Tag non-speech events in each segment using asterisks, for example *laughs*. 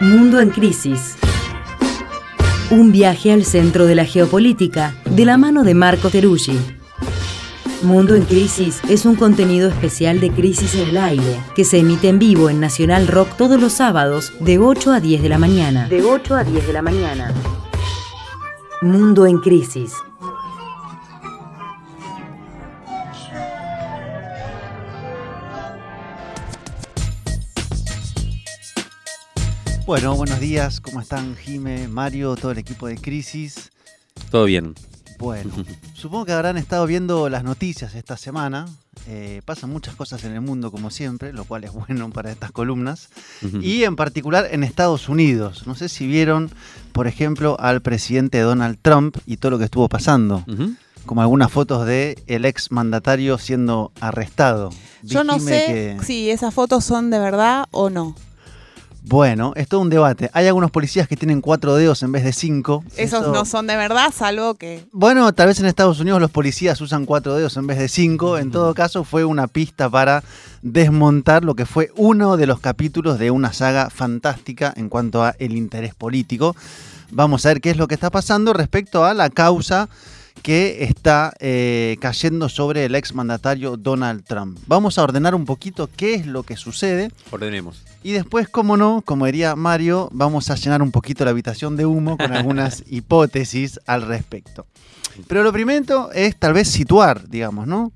Mundo en Crisis. Un viaje al centro de la geopolítica, de la mano de Marco Teruggi. Mundo en Crisis es un contenido especial de Crisis en el Aire, que se emite en vivo en Nacional Rock todos los sábados de 8 a 10 de la mañana. De 8 a 10 de la mañana. Mundo en Crisis. Bueno, buenos días, ¿cómo están Jime, Mario, todo el equipo de Crisis? Todo bien. Bueno, *laughs* supongo que habrán estado viendo las noticias esta semana. Eh, pasan muchas cosas en el mundo, como siempre, lo cual es *laughs* bueno para estas columnas. Y en particular en Estados Unidos. No sé si vieron, por ejemplo, al presidente Donald Trump y todo lo que estuvo pasando. Como algunas fotos de el ex mandatario siendo arrestado. Yo no sé si esas fotos son de verdad o no. Bueno, es todo un debate. Hay algunos policías que tienen cuatro dedos en vez de cinco. Esos no son de verdad, salvo que... Bueno, tal vez en Estados Unidos los policías usan cuatro dedos en vez de cinco. En todo caso, fue una pista para desmontar lo que fue uno de los capítulos de una saga fantástica en cuanto a el interés político. Vamos a ver qué es lo que está pasando respecto a la causa que está eh, cayendo sobre el ex mandatario Donald Trump. Vamos a ordenar un poquito qué es lo que sucede. Ordenemos. Y después, como no, como diría Mario, vamos a llenar un poquito la habitación de humo con algunas *laughs* hipótesis al respecto. Pero lo primero es tal vez situar, digamos, ¿no?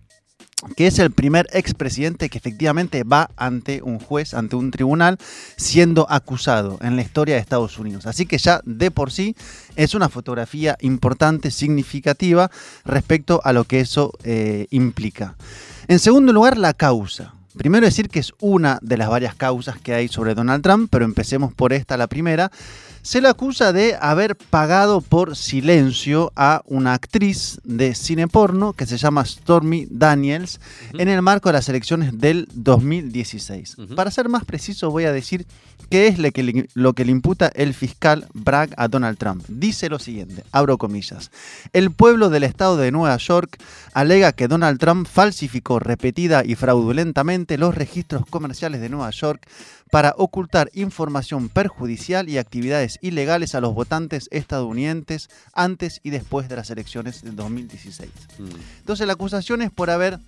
Que es el primer expresidente que efectivamente va ante un juez, ante un tribunal, siendo acusado en la historia de Estados Unidos. Así que ya de por sí es una fotografía importante, significativa respecto a lo que eso eh, implica. En segundo lugar, la causa. Primero decir que es una de las varias causas que hay sobre Donald Trump, pero empecemos por esta, la primera. Se le acusa de haber pagado por silencio a una actriz de cine porno que se llama Stormy Daniels en el marco de las elecciones del 2016. Para ser más preciso, voy a decir qué es lo que, le, lo que le imputa el fiscal Bragg a Donald Trump. Dice lo siguiente, abro comillas. El pueblo del estado de Nueva York alega que Donald Trump falsificó repetida y fraudulentamente los registros comerciales de Nueva York para ocultar información perjudicial y actividades ilegales a los votantes estadounidenses antes y después de las elecciones del 2016. Mm. Entonces la acusación es por haber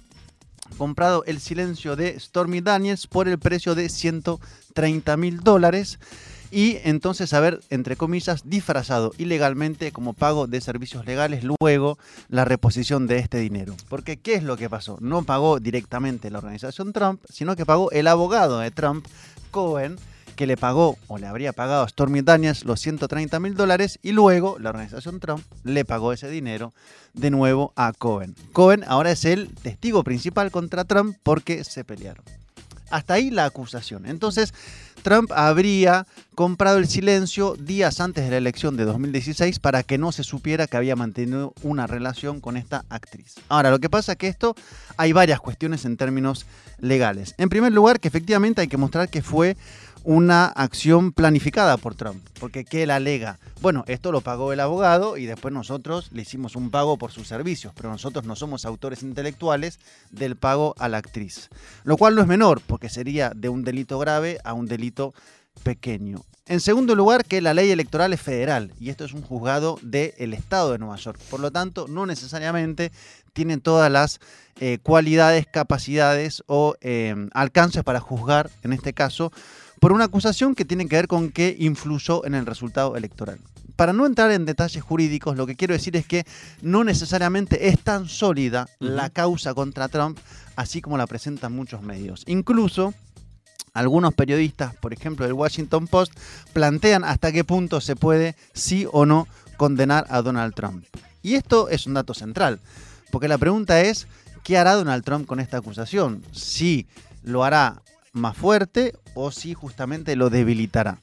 comprado el silencio de Stormy Daniels por el precio de 130 mil dólares y entonces haber, entre comillas, disfrazado ilegalmente como pago de servicios legales luego la reposición de este dinero. Porque, ¿qué es lo que pasó? No pagó directamente la organización Trump, sino que pagó el abogado de Trump, Cohen, que le pagó o le habría pagado a Stormy Daniels los 130 mil dólares y luego la organización Trump le pagó ese dinero de nuevo a Cohen. Cohen ahora es el testigo principal contra Trump porque se pelearon. Hasta ahí la acusación. Entonces, Trump habría comprado el silencio días antes de la elección de 2016 para que no se supiera que había mantenido una relación con esta actriz. Ahora, lo que pasa es que esto hay varias cuestiones en términos legales. En primer lugar, que efectivamente hay que mostrar que fue una acción planificada por Trump. Porque ¿qué él alega? Bueno, esto lo pagó el abogado y después nosotros le hicimos un pago por sus servicios, pero nosotros no somos autores intelectuales del pago a la actriz. Lo cual no es menor, porque sería de un delito grave a un delito pequeño. En segundo lugar, que la ley electoral es federal y esto es un juzgado del Estado de Nueva York. Por lo tanto, no necesariamente tienen todas las eh, cualidades, capacidades o eh, alcances para juzgar, en este caso, por una acusación que tiene que ver con que influyó en el resultado electoral. Para no entrar en detalles jurídicos, lo que quiero decir es que no necesariamente es tan sólida la causa contra Trump, así como la presentan muchos medios. Incluso algunos periodistas, por ejemplo del Washington Post, plantean hasta qué punto se puede, sí o no, condenar a Donald Trump. Y esto es un dato central, porque la pregunta es, ¿qué hará Donald Trump con esta acusación? Si lo hará más fuerte o si justamente lo debilitará.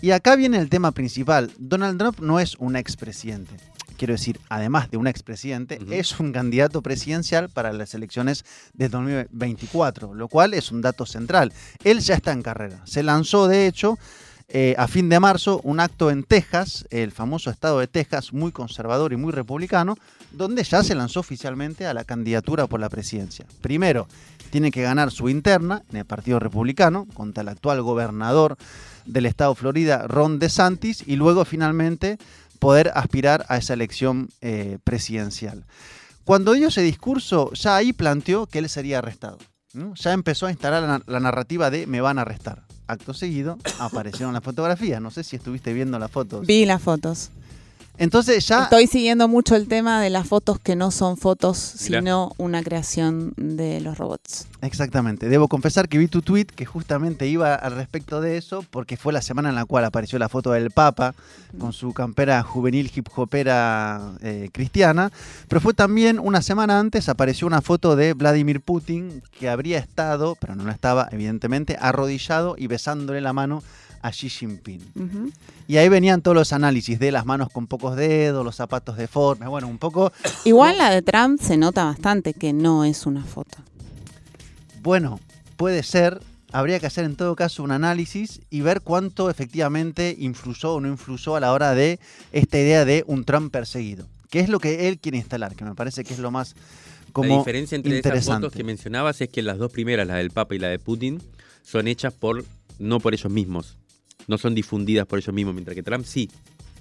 Y acá viene el tema principal. Donald Trump no es un expresidente. Quiero decir, además de un expresidente, es un candidato presidencial para las elecciones de 2024, lo cual es un dato central. Él ya está en carrera. Se lanzó, de hecho, eh, a fin de marzo un acto en Texas, el famoso estado de Texas, muy conservador y muy republicano, donde ya se lanzó oficialmente a la candidatura por la presidencia. Primero, tiene que ganar su interna en el Partido Republicano contra el actual gobernador del estado de Florida, Ron DeSantis, y luego finalmente poder aspirar a esa elección eh, presidencial. Cuando dio ese discurso, ya ahí planteó que él sería arrestado. Ya empezó a instalar la narrativa de me van a arrestar acto seguido aparecieron las fotografías. No sé si estuviste viendo las fotos. Vi las fotos. Entonces ya... Estoy siguiendo mucho el tema de las fotos que no son fotos, sino una creación de los robots. Exactamente. Debo confesar que vi tu tweet que justamente iba al respecto de eso, porque fue la semana en la cual apareció la foto del Papa con su campera juvenil hip hopera eh, cristiana, pero fue también una semana antes apareció una foto de Vladimir Putin que habría estado, pero no lo estaba evidentemente, arrodillado y besándole la mano a Xi Jinping. Y ahí venían todos los análisis de las manos con pocos dedos, los zapatos deformes, bueno, un poco... Igual la de Trump se nota bastante que no es una foto. Bueno, puede ser, habría que hacer en todo caso un análisis y ver cuánto efectivamente influyó o no influyó a la hora de esta idea de un Trump perseguido, que es lo que él quiere instalar, que me parece que es lo más como La diferencia entre esas fotos que mencionabas es que las dos primeras, la del Papa y la de Putin, son hechas por no por ellos mismos no son difundidas por ellos mismos, mientras que Trump sí,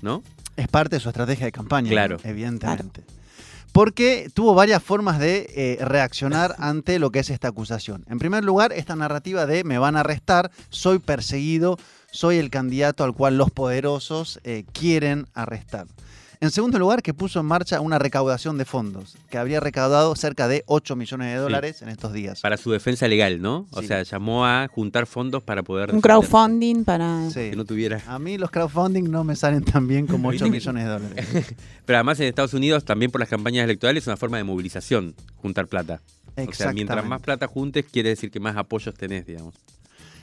¿no? Es parte de su estrategia de campaña, claro. evidentemente. Porque tuvo varias formas de eh, reaccionar *laughs* ante lo que es esta acusación. En primer lugar, esta narrativa de me van a arrestar, soy perseguido, soy el candidato al cual los poderosos eh, quieren arrestar. En segundo lugar, que puso en marcha una recaudación de fondos, que habría recaudado cerca de 8 millones de dólares en estos días. Para su defensa legal, ¿no? O sea, llamó a juntar fondos para poder... Un crowdfunding para... Que no tuviera... A mí los crowdfunding no me salen tan bien como 8 *laughs* millones de dólares. *laughs* Pero además en Estados Unidos, también por las campañas electorales, es una forma de movilización, juntar plata. O sea, mientras más plata juntes, quiere decir que más apoyos tenés, digamos.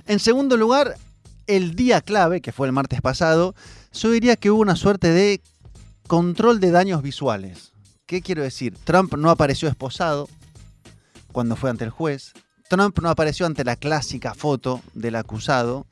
En segundo lugar, el día clave, que fue el martes pasado, yo diría que hubo una suerte de Control de daños visuales. ¿Qué quiero decir? Trump no apareció esposado cuando fue ante el juez. Trump no apareció ante la clásica foto del acusado.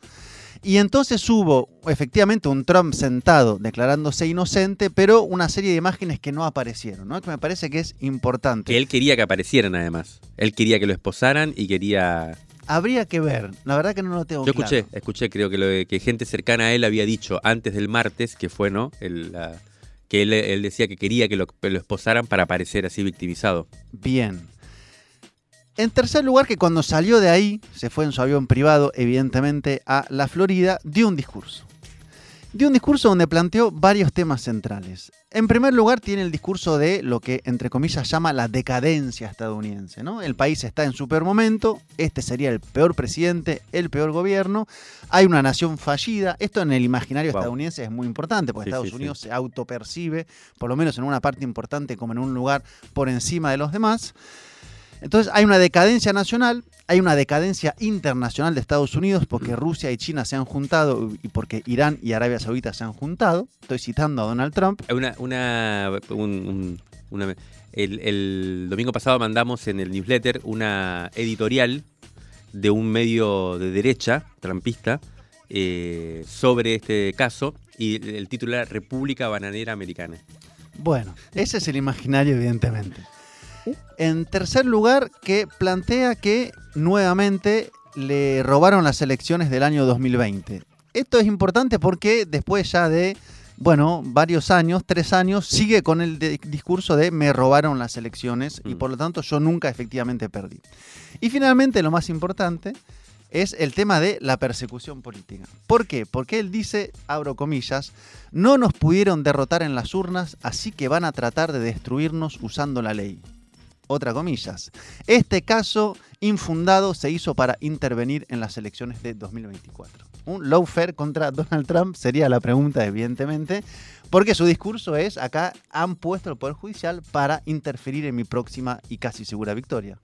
Y entonces hubo efectivamente un Trump sentado declarándose inocente, pero una serie de imágenes que no aparecieron, ¿no? Que me parece que es importante. Que él quería que aparecieran además. Él quería que lo esposaran y quería... Habría que ver, la verdad que no lo tengo Yo escuché, escuché, creo que, lo que gente cercana a él había dicho antes del martes, que fue, ¿no? El, la, que él, decía que quería que lo, esposaran para parecer así victimizado. Bien. En tercer lugar, que cuando salió de ahí, se fue en su avión privado, evidentemente, a la Florida, dio un discurso dio un discurso donde planteó varios temas centrales. En primer lugar, tiene el discurso de lo que, entre comillas, llama la decadencia estadounidense. ¿no? El país está en su peor momento, este sería el peor presidente, el peor gobierno, hay una nación fallida. Esto en el imaginario estadounidense es muy importante, porque Estados Unidos se autopercibe, por lo menos en una parte importante, como en un lugar por encima de los demás. Entonces hay una decadencia nacional, hay una decadencia internacional de Estados Unidos porque Rusia y China se han juntado y porque Irán y Arabia Saudita se han juntado. Estoy citando a Donald Trump. Una, una, el, domingo pasado mandamos en el newsletter una editorial de un medio de derecha, trampista, eh, sobre este caso y el título era República Bananera Americana. Bueno, ese es el imaginario evidentemente. En tercer lugar, que plantea que nuevamente le robaron las elecciones del año 2020. Esto es importante porque después ya de, bueno, varios años, tres años, sigue con el discurso de me robaron las elecciones y mm. por lo tanto yo nunca efectivamente perdí. Y finalmente, lo más importante, es el tema de la persecución política. ¿Por qué? Porque él dice, abro comillas, no nos pudieron derrotar en las urnas, así que van a tratar de destruirnos usando la ley otra comillas. Este caso infundado se hizo para intervenir en las elecciones de 2024. Un lawfare contra Donald Trump sería la pregunta, evidentemente, porque su discurso es, acá han puesto el Poder Judicial para interferir en mi próxima y casi segura victoria.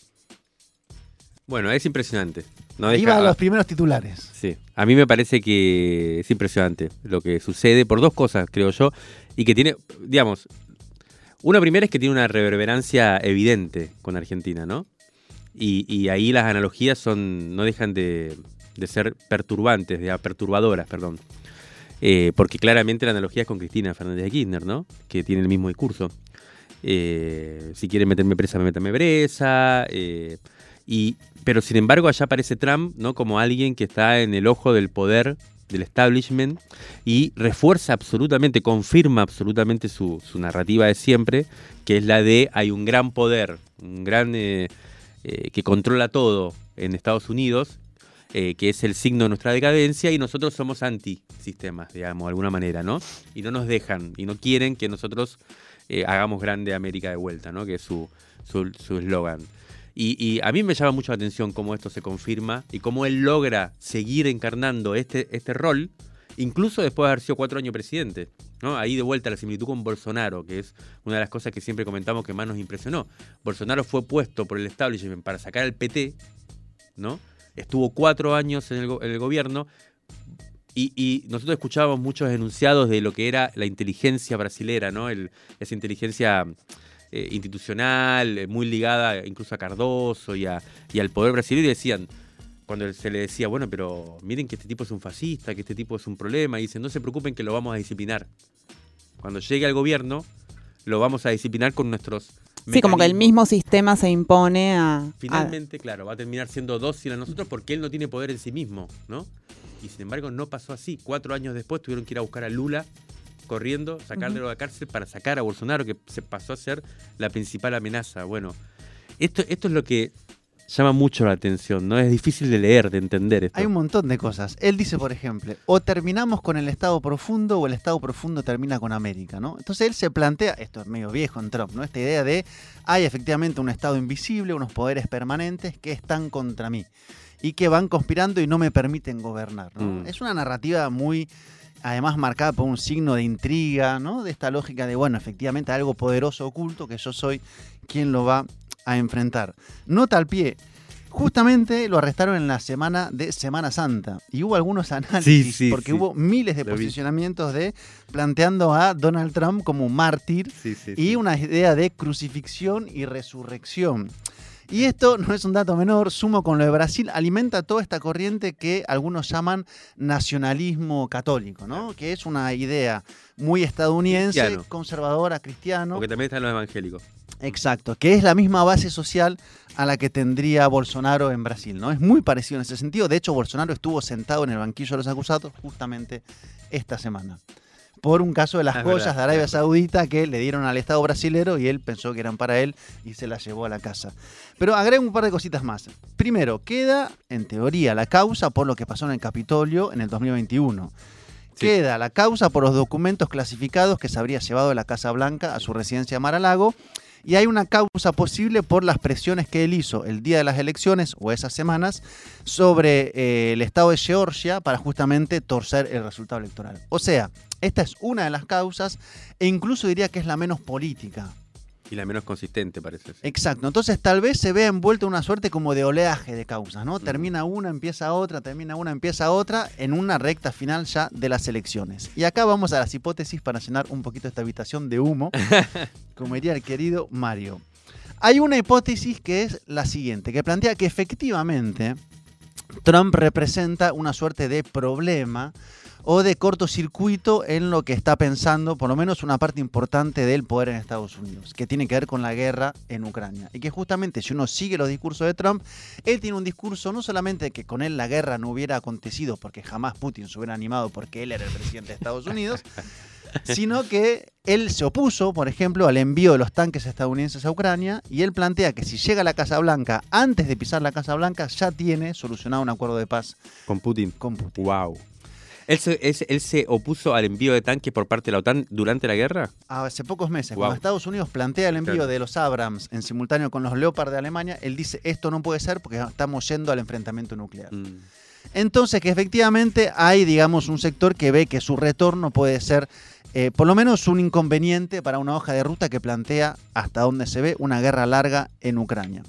Bueno, es impresionante. No Iba a los primeros titulares. Sí, a mí me parece que es impresionante lo que sucede por dos cosas, creo yo, y que tiene, digamos, una primera es que tiene una reverberancia evidente con Argentina, ¿no? Y, ahí las analogías son no dejan de, ser perturbantes, de perturbadoras, perdón. Eh, porque claramente la analogía es con Cristina Fernández de Kirchner, ¿no? Que tiene el mismo discurso. eh, si quieren meterme presa, me presa. eh, y, pero sin embargo, allá aparece Trump ¿no? como alguien que está en el ojo del poder del establishment y refuerza absolutamente, confirma absolutamente su, su narrativa de siempre, que es la de hay un gran poder, un gran eh, eh, que controla todo en Estados Unidos, eh, que es el signo de nuestra decadencia, y nosotros somos anti-sistemas, digamos, de alguna manera, ¿no? Y no nos dejan, y no quieren que nosotros hagamos grande América de vuelta, ¿no? Que es su su su eslogan. Y, y a mí me llama mucho la atención cómo esto se confirma y cómo él logra seguir encarnando este, este rol, incluso después de haber sido cuatro años presidente. ¿no? Ahí de vuelta la similitud con Bolsonaro, que es una de las cosas que siempre comentamos que más nos impresionó. Bolsonaro fue puesto por el establishment para sacar al PT, ¿no? Estuvo cuatro años en el, gobierno y, y nosotros escuchábamos muchos enunciados de lo que era la inteligencia brasilera, ¿no? El- esa inteligencia eh, institucional, eh, muy ligada incluso a Cardoso y, a- y al poder brasileño, y decían, cuando se le decía, bueno, pero miren que este tipo es un fascista, que este tipo es un problema, y dicen, no se preocupen que lo vamos a disciplinar. Cuando llegue al gobierno, lo vamos a disciplinar con nuestros... Sí, como que el mecanismos". mismo sistema se impone a... a- Finalmente, claro, va a terminar siendo dócil a nosotros porque él no tiene poder en sí mismo, ¿no? Y sin embargo no pasó así. Cuatro años después tuvieron que ir a buscar a Lula corriendo, sacarle de la cárcel para sacar a Bolsonaro, que se pasó a ser la principal amenaza. Bueno, esto, esto es lo que llama mucho la atención, ¿no? Es difícil de leer, de entender esto. Hay un montón de cosas. Él dice, por ejemplo, o terminamos con el Estado profundo o el Estado profundo termina con América, ¿no? Entonces él se plantea, esto es medio viejo en Trump, ¿no? Esta idea de hay efectivamente un Estado invisible, unos poderes permanentes que están contra mí y que van conspirando y no me permiten gobernar, ¿no? Mm. Es una narrativa muy además marcada por un signo de intriga, ¿no? De esta lógica de, bueno, efectivamente algo poderoso oculto que yo soy quien lo va a enfrentar. Nota al pie, Justamente lo arrestaron en la semana de Semana Santa y hubo algunos *laughs* análisis Sí, sí, porque sí. hubo miles de Lo vi. posicionamientos de planteando a Donald Trump como un mártir y una idea de crucifixión y resurrección. Y esto no es un dato menor, sumo con lo de Brasil, alimenta toda esta corriente que algunos llaman nacionalismo católico, ¿no? Que es una idea muy estadounidense, Cristiano. conservadora, cristiano. Porque también están los evangélicos. Exacto, que es la misma base social a la que tendría Bolsonaro en Brasil, ¿no? Es muy parecido en ese sentido. De hecho, Bolsonaro estuvo sentado en el banquillo de los acusados justamente esta semana. Por un caso de las joyas de Arabia. Saudita que le dieron al Estado brasilero y él pensó que eran para él y se las llevó a la casa. Pero agrego un par de cositas más. Primero, queda, en teoría, la causa por lo que pasó en el Capitolio en el 2021. Sí. Queda la causa por los documentos clasificados que se habría llevado de la Casa Blanca a su residencia de Mar-a-Lago. Y hay una causa posible por las presiones que él hizo el día de las elecciones o esas semanas sobre eh, el estado de Georgia para justamente torcer el resultado electoral. O sea, esta es una de las causas e incluso diría que es la menos política. Y la menos consistente, parece. sí. Exacto, entonces tal vez se vea envuelto en una suerte como de oleaje de causas, ¿no? Termina una, empieza otra, termina una, empieza otra, en una recta final ya de las elecciones. Y acá vamos a las hipótesis para llenar un poquito esta habitación de humo, *laughs* como diría el querido Mario. Hay una hipótesis que es la siguiente, que plantea que efectivamente Trump representa una suerte de problema o de cortocircuito en lo que está pensando, por lo menos una parte importante del poder en Estados Unidos, que tiene que ver con la guerra en Ucrania. Y que justamente si uno sigue los discursos de Trump, él tiene un discurso no solamente de que con él la guerra no hubiera acontecido porque jamás Putin se hubiera animado porque él era el presidente de Estados Unidos, *laughs* sino que él se opuso, por ejemplo, al envío de los tanques estadounidenses a Ucrania y él plantea que si llega a la Casa Blanca, antes de pisar la Casa Blanca, ya tiene solucionado un acuerdo de paz Con Putin. con Putin. Wow. ¿Él se, es- él se opuso al envío de tanques por parte de la OTAN durante la guerra? Hace pocos meses, Wow. cuando Estados Unidos plantea el envío Claro. de los Abrams en simultáneo con los Leopard de Alemania, él dice esto no puede ser porque estamos yendo al enfrentamiento nuclear. Mm. Entonces que efectivamente hay, digamos, un sector que ve que su retorno puede ser eh, por lo menos un inconveniente para una hoja de ruta que plantea hasta dónde se ve una guerra larga en Ucrania.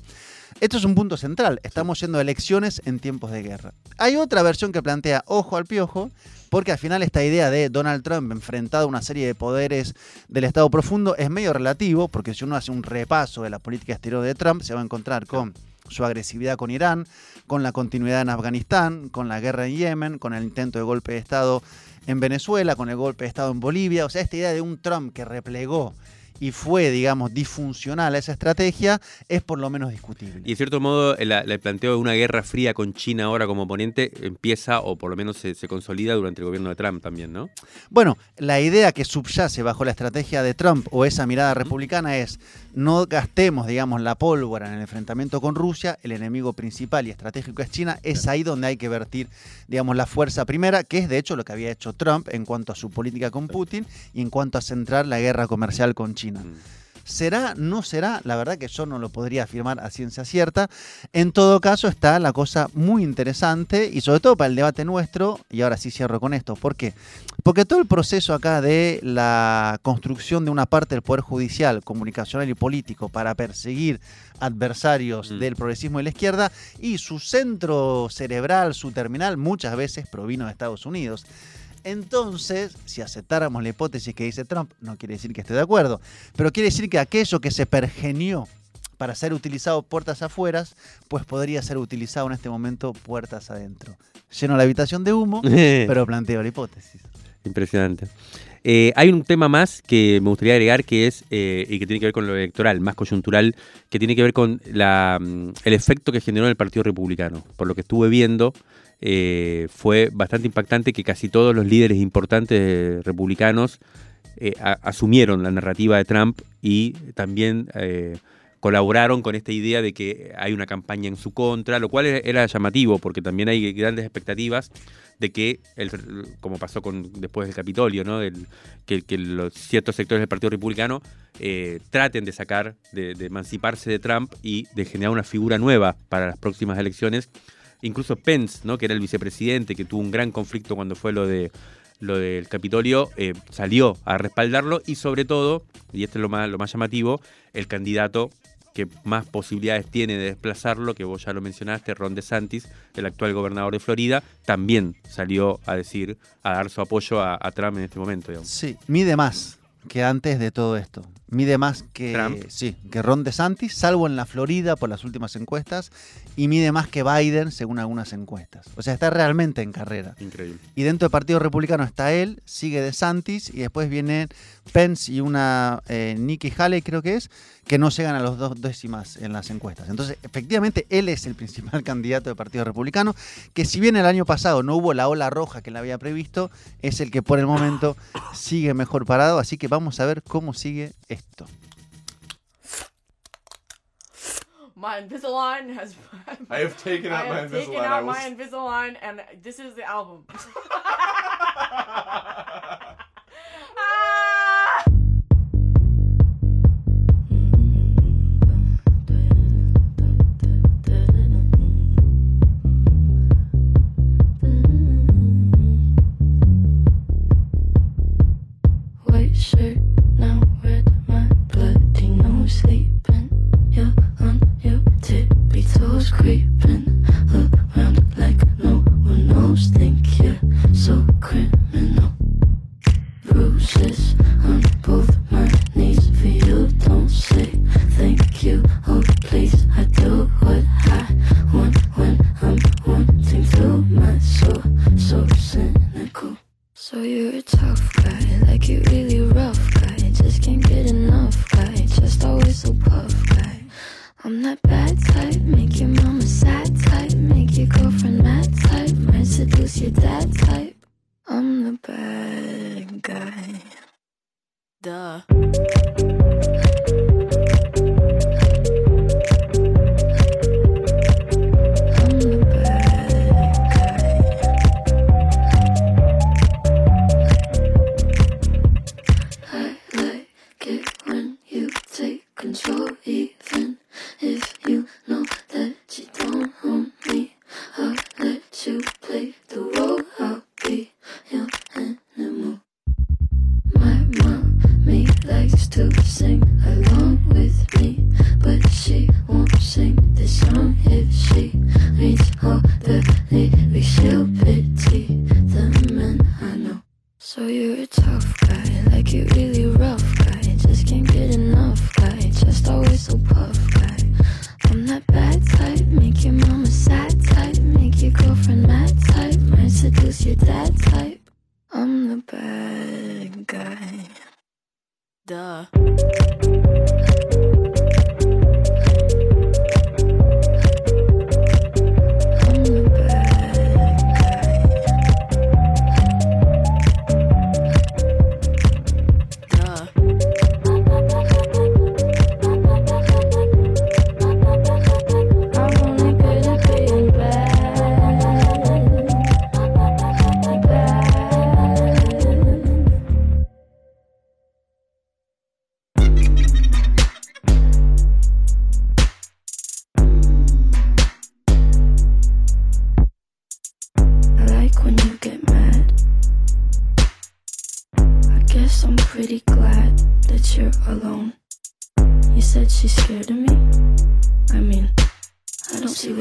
Esto es un punto central. Estamos yendo a elecciones en tiempos de guerra. Hay otra versión que plantea ojo al piojo, porque al final esta idea de Donald Trump enfrentado a una serie de poderes del Estado profundo es medio relativo, porque si uno hace un repaso de la política exterior de Trump, se va a encontrar con su agresividad con Irán, con la continuidad en Afganistán, con la guerra en Yemen, con el intento de golpe de Estado en Venezuela, con el golpe de Estado en Bolivia. O sea, esta idea de un Trump que replegó y fue, digamos, disfuncional a esa estrategia, es por lo menos discutible. Y de cierto modo, el, el planteo de una guerra fría con China ahora como oponente empieza o por lo menos se, se consolida durante el gobierno de Trump también, ¿no? Bueno, la idea que subyace bajo la estrategia de Trump o esa mirada republicana es no gastemos, digamos, la pólvora en el enfrentamiento con Rusia, el enemigo principal y estratégico es China, es ahí donde hay que vertir, digamos, la fuerza primera, que es de hecho lo que había hecho Trump en cuanto a su política con Putin y en cuanto a centrar la guerra comercial con China. Mm. ¿Será? ¿No será? La verdad que yo no lo podría afirmar a ciencia cierta. En todo caso está la cosa muy interesante y sobre todo para el debate nuestro, y ahora sí cierro con esto, ¿por qué? Porque todo el proceso acá de la construcción de una parte del Poder Judicial, comunicacional y político para perseguir adversarios Mm. del progresismo y la izquierda y su centro cerebral, su terminal, muchas veces provino de Estados Unidos. Entonces, si aceptáramos la hipótesis que dice Trump, no quiere decir que esté de acuerdo, pero quiere decir que aquello que se pergenió para ser utilizado puertas afuera, pues podría ser utilizado en este momento puertas adentro. Lleno la habitación de humo, *laughs* pero planteo la hipótesis. Impresionante. Eh, hay un tema más que me gustaría agregar que es, eh, y que tiene que ver con lo electoral, más coyuntural, que tiene que ver con la, mm, el efecto que generó en el Partido Republicano. Por lo que estuve viendo, eh, fue bastante impactante que casi todos los líderes importantes republicanos eh, asumieron la narrativa de Trump y también eh, colaboraron con esta idea de que hay una campaña en su contra, lo cual era- llamativo porque también hay grandes expectativas de que, el, como pasó con después del Capitolio, ¿no? Que, los ciertos sectores del Partido Republicano traten de sacar, de, de emanciparse de Trump y de generar una figura nueva para las próximas elecciones. Incluso Pence, ¿no? que era el vicepresidente, que tuvo un gran conflicto cuando fue lo de lo del Capitolio, eh, salió a respaldarlo y sobre todo, y esto es lo más, lo más llamativo, el candidato que más posibilidades tiene de desplazarlo, que vos ya lo mencionaste, Ron DeSantis, el actual gobernador de Florida, también salió a decir, a dar su apoyo a, Trump en este momento. Sí, mide más que antes de todo esto. Mide más que, Trump. sí, que Ron DeSantis, salvo en la Florida por las últimas encuestas, y mide más que Biden según algunas encuestas. O sea, está realmente en carrera. Increíble. Y dentro del Partido Republicano está él, sigue DeSantis, y después vienen Pence y una eh, Nikki Haley, creo que es, que no llegan a los dos décimas en las encuestas. Entonces, efectivamente, él es el principal *laughs* candidato del Partido Republicano, que si bien el año pasado no hubo la ola roja que le había previsto, es el que por el momento *coughs* sigue mejor parado. Así que vamos a ver cómo sigue esto. My Invisalign has. I have taken out I my have taken Invisalign. I out will my Invisalign, and this is the album. *laughs* you're that type. I'm the bad guy. Duh.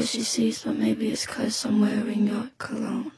she sees, but maybe it's cause I'm wearing your cologne.